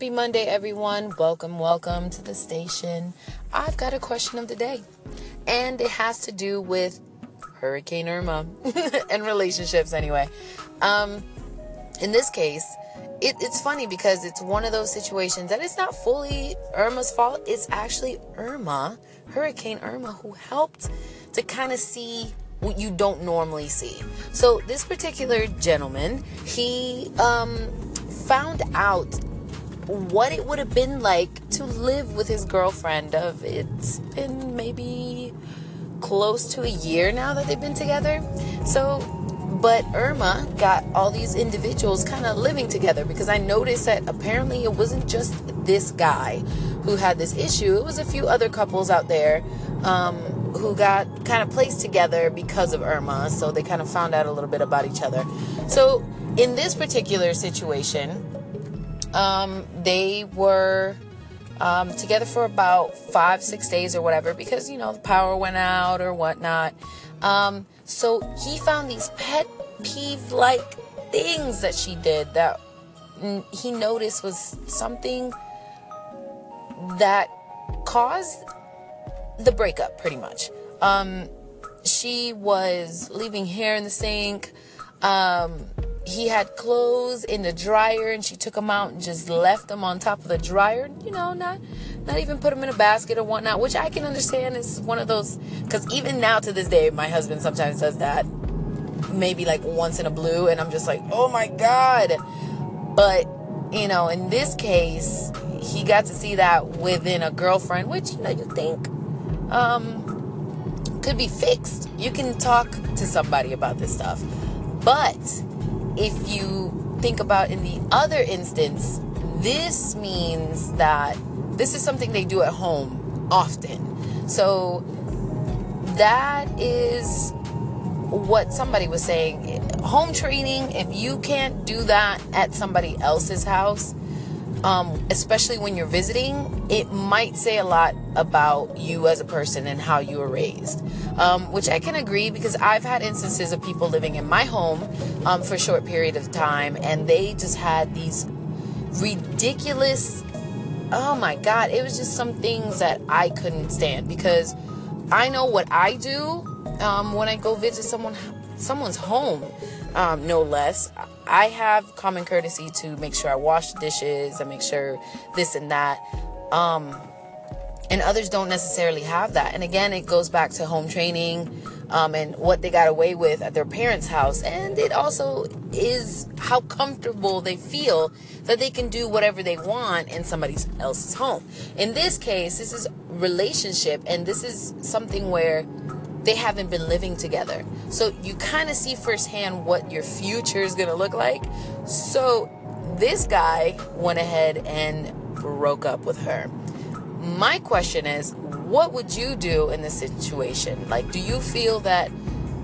Happy Monday, everyone. Welcome, welcome to the station. I've got a question of the day, and it has to do with Hurricane Irma and relationships, anyway. Um, in this case, it, it's funny because it's one of those situations that it's not fully Irma's fault. It's actually Irma, Hurricane Irma, who helped to kind of see what you don't normally see. So this particular gentleman, he um, found out what it would have been like to live with his girlfriend of it's been maybe close to a year now that they've been together. So but Irma got all these individuals kind of living together because I noticed that apparently it wasn't just this guy who had this issue. It was a few other couples out there um, who got kind of placed together because of Irma. So they kind of found out a little bit about each other. So in this particular situation, um, they were um, together for about five, six days or whatever because, you know, the power went out or whatnot. Um, so he found these pet peeve like things that she did that he noticed was something that caused the breakup pretty much. Um, she was leaving hair in the sink. Um, he had clothes in the dryer and she took them out and just left them on top of the dryer. You know, not not even put them in a basket or whatnot, which I can understand is one of those. Because even now to this day, my husband sometimes does that. Maybe like once in a blue, and I'm just like, oh my god. But you know, in this case, he got to see that within a girlfriend, which you know you think um, could be fixed. You can talk to somebody about this stuff, but if you think about in the other instance, this means that this is something they do at home often. So that is what somebody was saying. Home training, if you can't do that at somebody else's house, um, especially when you're visiting, it might say a lot about you as a person and how you were raised. Um, which I can agree because I've had instances of people living in my home um, for a short period of time and they just had these ridiculous, oh my God, it was just some things that I couldn't stand because I know what I do um, when I go visit someone someone's home, um, no less. I have common courtesy to make sure I wash dishes and make sure this and that. Um, and others don't necessarily have that. And again, it goes back to home training um, and what they got away with at their parents' house. And it also is how comfortable they feel that they can do whatever they want in somebody else's home. In this case, this is relationship, and this is something where they haven't been living together. So you kind of see firsthand what your future is going to look like. So this guy went ahead and broke up with her. My question is, what would you do in this situation? Like, do you feel that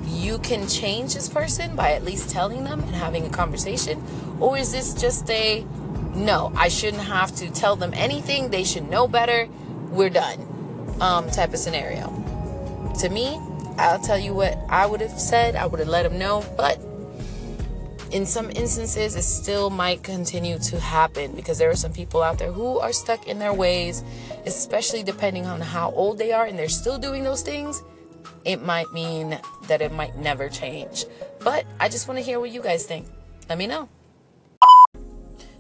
you can change this person by at least telling them and having a conversation? Or is this just a no, I shouldn't have to tell them anything, they should know better, we're done um, type of scenario? To me, I'll tell you what I would have said. I would have let him know, but in some instances, it still might continue to happen because there are some people out there who are stuck in their ways, especially depending on how old they are and they're still doing those things. It might mean that it might never change. But I just want to hear what you guys think. Let me know.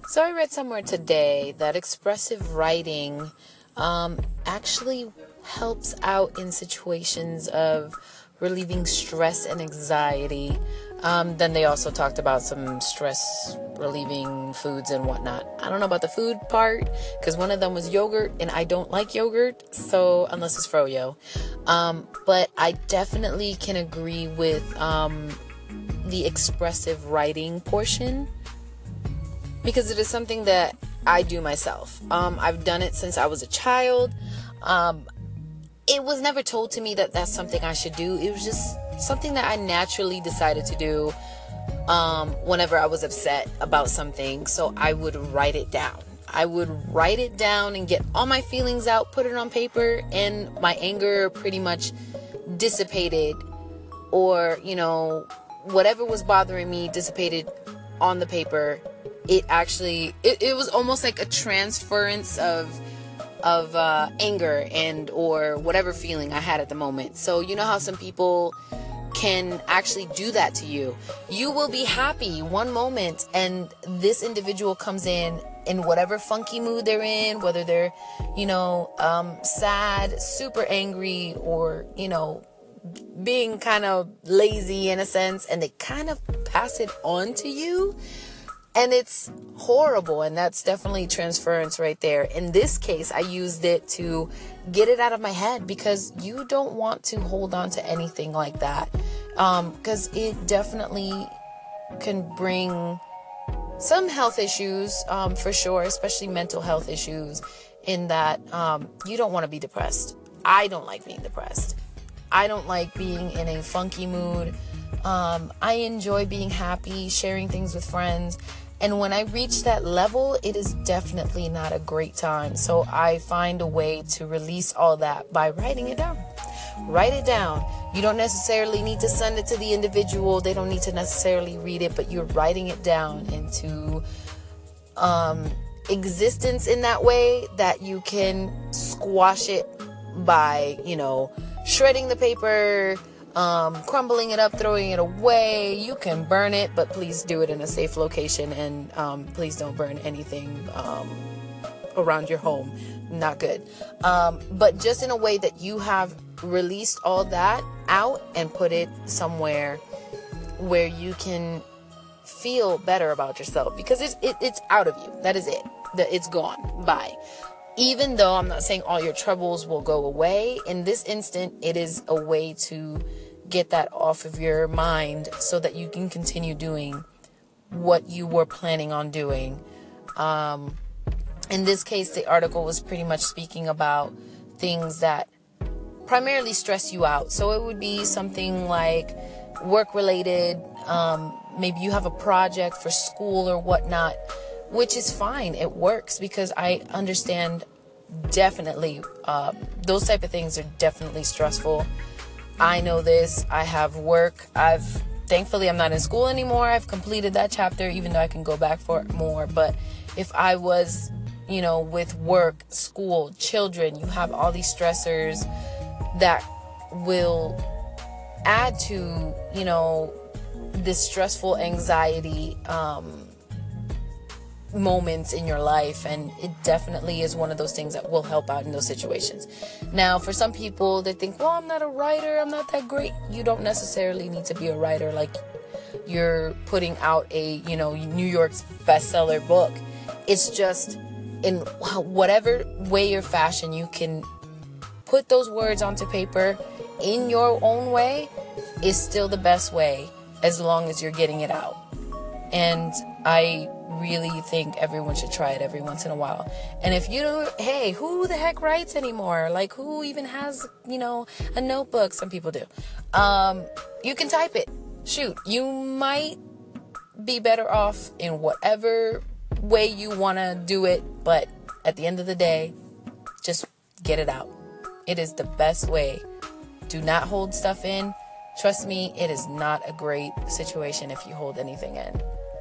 So I read somewhere today that expressive writing um, actually helps out in situations of relieving stress and anxiety. Um, then they also talked about some stress relieving foods and whatnot. I don't know about the food part because one of them was yogurt and I don't like yogurt, so unless it's froyo. Um, but I definitely can agree with um, the expressive writing portion because it is something that I do myself. Um, I've done it since I was a child. Um, it was never told to me that that's something I should do. It was just something that I naturally decided to do um, whenever I was upset about something. So I would write it down. I would write it down and get all my feelings out, put it on paper, and my anger pretty much dissipated, or, you know, whatever was bothering me dissipated on the paper it actually it, it was almost like a transference of of uh, anger and or whatever feeling I had at the moment. So you know how some people can actually do that to you. You will be happy one moment and this individual comes in in whatever funky mood they're in, whether they're, you know, um, sad, super angry, or, you know, being kind of lazy in a sense, and they kind of pass it on to you and it's horrible and that's definitely transference right there. In this case i used it to get it out of my head because you don't want to hold on to anything like that because um, it definitely can bring some health issues um, for sure especially mental health issues in that um, you don't want to be depressed. I don't like being depressed. I don't like being in a funky mood. Um, I enjoy being happy, sharing things with friends, and when I reach that level, it is definitely not a great time. So I find a way to release all that by writing it down. Write it down. You don't necessarily need to send it to the individual, they don't need to necessarily read it, but you're writing it down into um, existence in that way that you can squash it by, you know, shredding the paper um, crumbling it up, throwing it away. You can burn it, but please do it in a safe location and um, please don't burn anything um, around your home. Not good. Um, but just in a way that you have released all that out and put it somewhere where you can feel better about yourself because it's, it, it's out of you. That is it. That it's gone. Bye even though I'm not saying all your troubles will go away, in this instant, it is a way to get that off of your mind so that you can continue doing what you were planning on doing. Um, in this case, the article was pretty much speaking about things that primarily stress you out. So it would be something like work related, um, maybe you have a project for school or whatnot, which is fine. It works because I understand definitely uh, those type of things are definitely stressful I know this. I have work. I've thankfully I'm not in school anymore. I've completed that chapter even though I can go back for more, but if I was, you know, with work, school, children, you have all these stressors that will add to, you know, this stressful anxiety um moments in your life and it definitely is one of those things that will help out in those situations. Now for some people they think well i'm not a writer i'm not that great. You don't necessarily need to be a writer like you're putting out a you know new york's bestseller book. It's just in whatever way or fashion you can put those words onto paper in your own way is still the best way as long as you're getting it out. And i really think everyone should try it every once in a while. And if you don't, hey, who the heck writes anymore? Like, who even has, you know, a notebook? Some people do. Um, you can type it. Shoot, you might be better off in whatever way you want to do it, but at the end of the day, just get it out. It is the best way. Do not hold stuff in. Trust me, it is not a great situation if you hold anything in.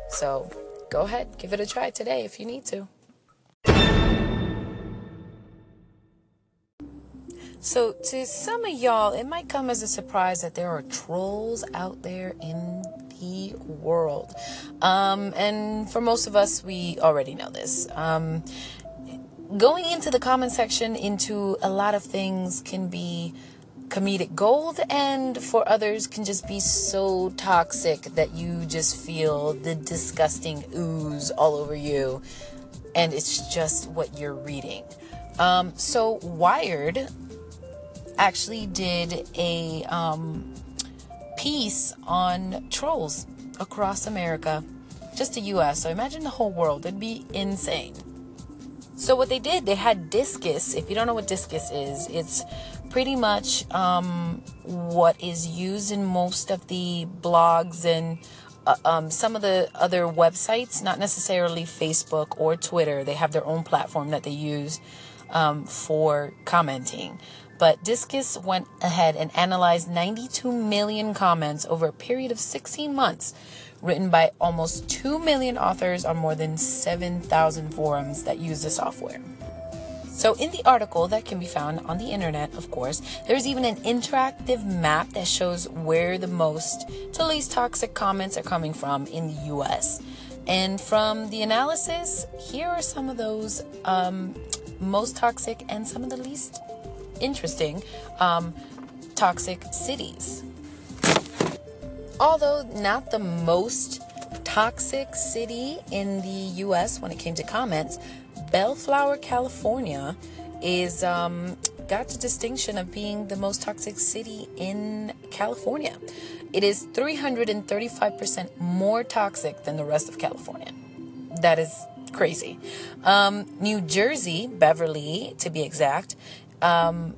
So, go ahead, give it a try today if you need to. So, to some of y'all, it might come as a surprise that there are trolls out there in the world. Um, and for most of us, we already know this. Um, going into the comment section into a lot of things can be comedic gold and for others can just be so toxic that you just feel the disgusting ooze all over you. And it's just what you're reading. Um, so wired actually did a um, piece on trolls across america just the us so imagine the whole world. It'd be insane. So what they did they had Disqus. if you don't know what Disqus is it's pretty much um, what is used in most of the blogs and uh, um, some of the other websites, not necessarily Facebook or Twitter. They have their own platform that they use um, for commenting. But Disqus went ahead and analyzed 92 million comments over a period of 16 months, written by almost 2 million authors on more than 7,000 forums that use the software. So, in the article that can be found on the internet, of course, there's even an interactive map that shows where the most to least toxic comments are coming from in the US. And from the analysis, here are some of those um, most toxic and some of the least interesting um, toxic cities. Although not the most toxic city in the US when it came to comments, Bellflower, California is um, got the distinction of being the most toxic city in California. It is 335% more toxic than the rest of California. That is crazy. Um, New Jersey, Beverly to be exact, um,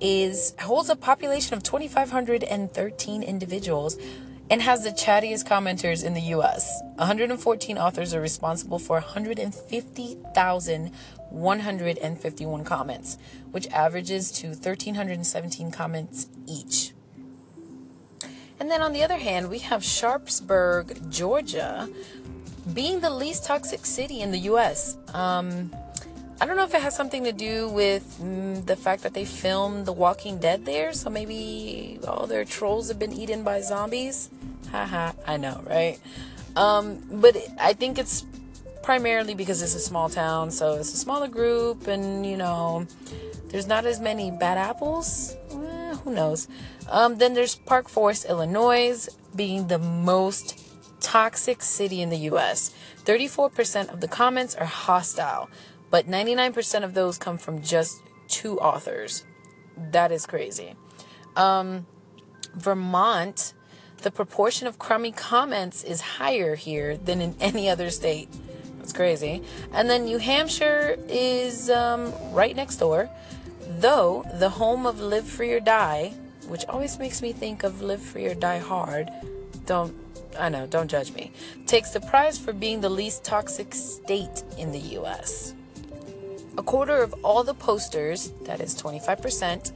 is holds a population of 2,513 individuals and has the chattiest commenters in the US. 114 authors are responsible for 150,151 comments, which averages to 1,317 comments each. And then on the other hand, we have Sharpsburg, Georgia, being the least toxic city in the US. Um, I don't know if it has something to do with mm, the fact that they filmed The Walking Dead there, so maybe all their trolls have been eaten by zombies. Haha, I know, right? Um, but I think it's primarily because it's a small town, so it's a smaller group, and you know, there's not as many bad apples. Eh, who knows? Um, then there's Park Forest, Illinois, being the most toxic city in the US. 34% of the comments are hostile but 99% of those come from just two authors. That is crazy. Um, Vermont, the proportion of crummy comments is higher here than in any other state. That's crazy. And then New Hampshire is um, right next door, though the home of Live Free or Die, which always makes me think of Live Free or Die Hard. Don't, I know, don't judge me. Takes the prize for being the least toxic state in the US a quarter of all the posters, that is 25%,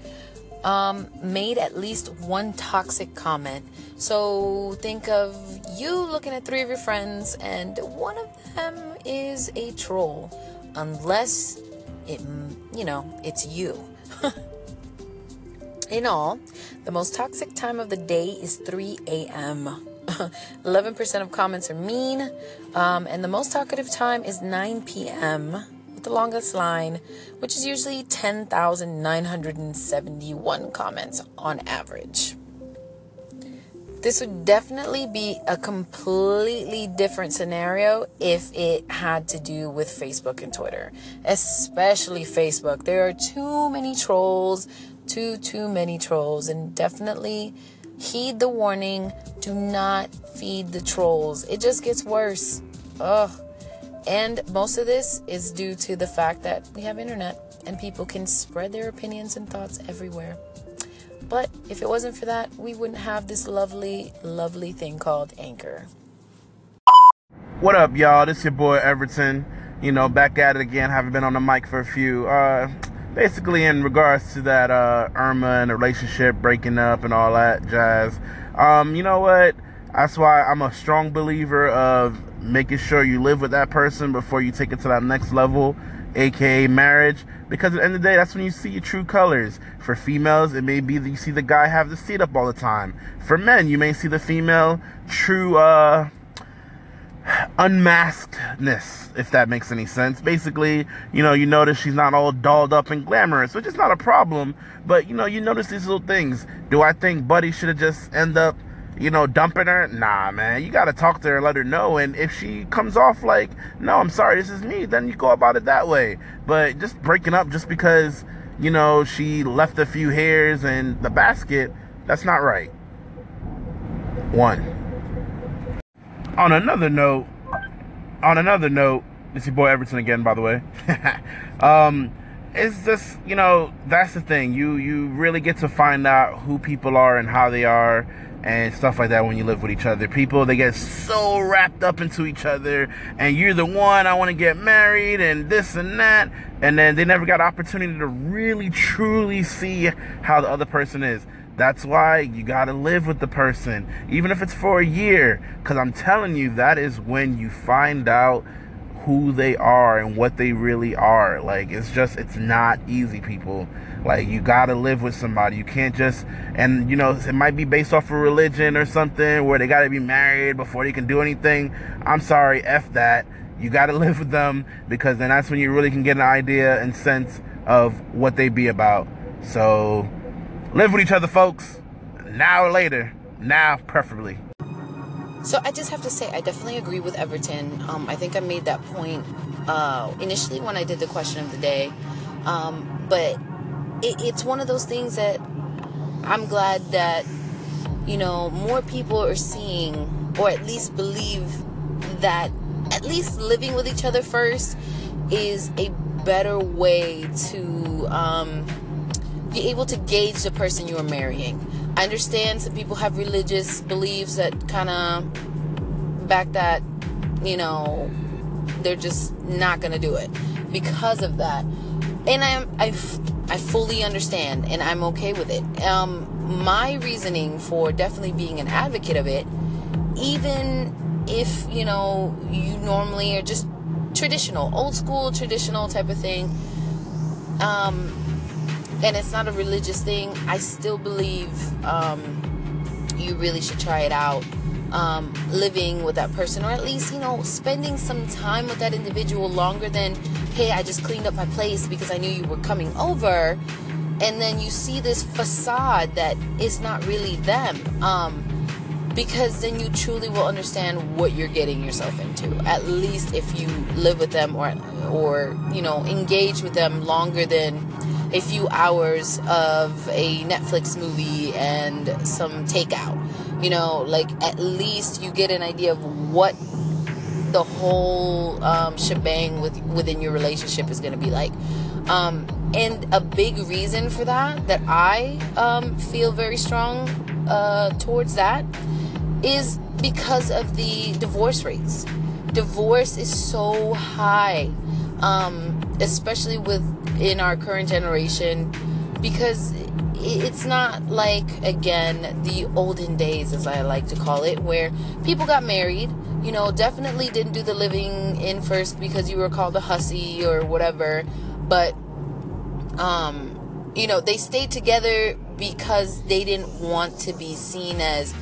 um, made at least one toxic comment. So think of you looking at three of your friends, and one of them is a troll, unless it, you know, it's you. In all, the most toxic time of the day is 3 a.m. 11% of comments are mean, um, and the most talkative time is 9 p.m the longest line, which is usually 10,971 comments on average. This would definitely be a completely different scenario if it had to do with Facebook and Twitter, especially Facebook. There are too many trolls, too, too many trolls, and definitely heed the warning do not feed the trolls. It just gets worse. Ugh. And most of this is due to the fact that we have internet and people can spread their opinions and thoughts everywhere. But if it wasn't for that, we wouldn't have this lovely, lovely thing called Anchor. What up, y'all? This your boy Everton. You know, back at it again. Haven't been on the mic for a few. Uh, basically, in regards to that uh, Irma and the relationship breaking up and all that jazz. Um, you know what? That's why I'm a strong believer of making sure you live with that person before you take it to that next level, aka marriage. Because at the end of the day, that's when you see your true colors. For females, it may be that you see the guy have the seat up all the time. For men, you may see the female true uh unmaskedness, if that makes any sense. Basically, you know, you notice she's not all dolled up and glamorous, which is not a problem. But you know, you notice these little things. Do I think Buddy should have just end up you know, dumping her. Nah, man, you got to talk to her and let her know. And if she comes off like, no, I'm sorry, this is me, then you go about it that way. But just breaking up just because, you know, she left a few hairs in the basket, that's not right. One. On another note, on another note, it's your boy Everton again, by the way. um, it's just you know that's the thing. You you really get to find out who people are and how they are and stuff like that when you live with each other. People they get so wrapped up into each other and you're the one I want to get married and this and that and then they never got opportunity to really truly see how the other person is. That's why you gotta live with the person, even if it's for a year. Because I'm telling you, that is when you find out who they are and what they really are. Like, it's just, it's not easy, people. Like, you gotta live with somebody. You can't just, and you know, it might be based off of religion or something where they gotta be married before they can do anything. I'm sorry, F that. You gotta live with them because then that's when you really can get an idea and sense of what they be about. So, live with each other, folks. Now or later. Now, preferably. So I just have to say, I definitely agree with Everton. Um, I think I made that point uh, initially when I did the question of the day. Um, but it, it's one of those things that I'm glad that, you know, more people are seeing or at least believe that at least living with each other first is a better way to um, be able to gauge the person you are marrying. I understand some people have religious beliefs that kind of back that, you know, they're just not going to do it because of that. And I am I, I fully understand and I'm okay with it. Um, my reasoning for definitely being an advocate of it, even if, you know, you normally are just traditional, old school, traditional type of thing, um, and it's not a religious thing, I still believe um, you really should try it out. Um, living with that person, or at least, you know, spending some time with that individual longer than, hey, I just cleaned up my place because I knew you were coming over. And then you see this facade that is not really them. Um, because then you truly will understand what you're getting yourself into at least if you live with them or or you know engage with them longer than a few hours of a Netflix movie and some takeout. You know like at least you get an idea of what the whole um, shebang with within your relationship is going to be like. Um, and a big reason for that that I um, feel very strong uh, towards that is because of the divorce rates. Divorce is so high, um, especially with in our current generation, because it's not like again the olden days, as I like to call it, where people got married. You know, definitely didn't do the living in first because you were called a hussy or whatever, but um, you know, they stayed together because they didn't want to be seen as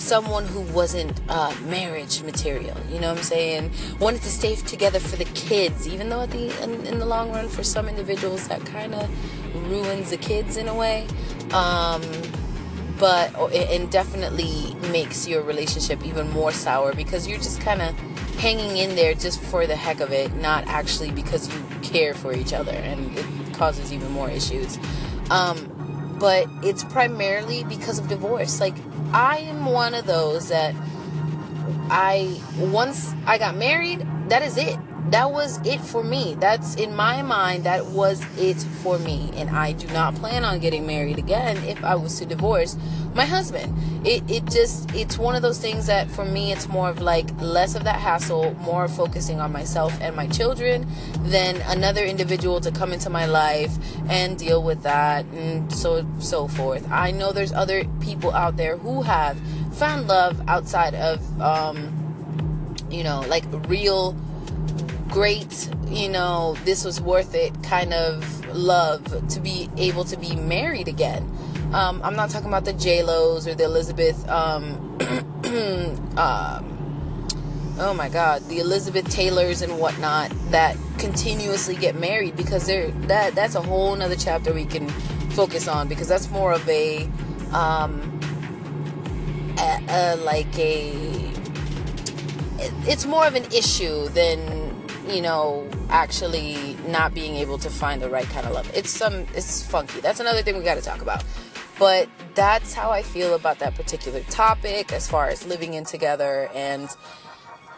someone who wasn't uh, marriage material. You know what I'm saying? Wanted to stay together for the kids, even though at the in, in the long run, for some individuals, that kind of ruins the kids in a way. Um, but and definitely makes your relationship even more sour because you're just kind of hanging in there just for the heck of it, not actually because you care for each other, and it causes even more issues. Um, but it's primarily because of divorce. Like I am one of those that I once I got married, that is it that was it for me. That's in my mind, that was it for me. And I do not plan on getting married again if I was to divorce my husband. It, it just, it's one of those things that for me, it's more of like less of that hassle, more focusing on myself and my children than another individual to come into my life and deal with that and so, so forth. I know there's other people out there who have found love outside of, um, you know, like real great, you know, this was worth it kind of love to be able to be married again. Um, I'm not talking about the J Lo's or the Elizabeth. Um, um, oh my God, the Elizabeth Taylors and whatnot that continuously get married because they're that that's a whole nother chapter we can focus on because that's more of a um, a, a, like a it's more of an issue than you know, actually not being able to find the right kind of love. It's some it's funky. That's another thing we got to talk about. But that's how I feel about that particular topic as far as living in together and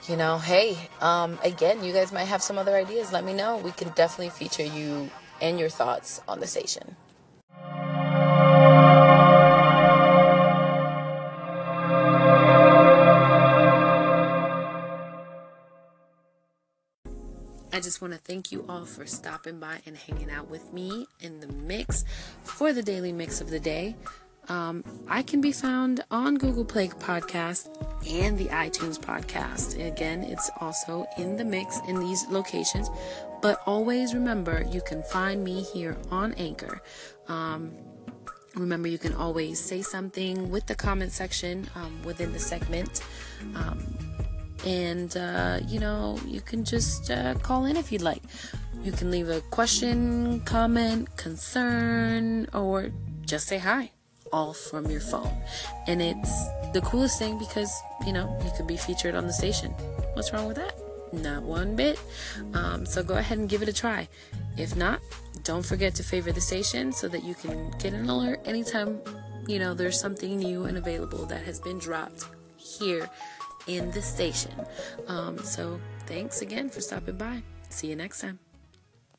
you know, hey, um, again, you guys might have some other ideas. Let me know. We can definitely feature you and your thoughts on the station. Just want to thank you all for stopping by and hanging out with me in the mix for the daily mix of the day. Um, I can be found on Google Play Podcast and the iTunes Podcast. Again, it's also in the mix in these locations. But always remember, you can find me here on Anchor. Um, remember, you can always say something with the comment section um, within the segment. And, uh, you know, you can just uh, call in if you'd like. You can leave a question, comment, concern, or just say hi, all from your phone. And it's the coolest thing because, you know, you could be featured on the station. What's wrong with that? Not one bit. Um, so go ahead and give it a try. If not, don't forget to favor the station so that you can get an alert anytime, you know, there's something new and available that has been dropped here in the station. Um, so thanks again for stopping by. See you next time.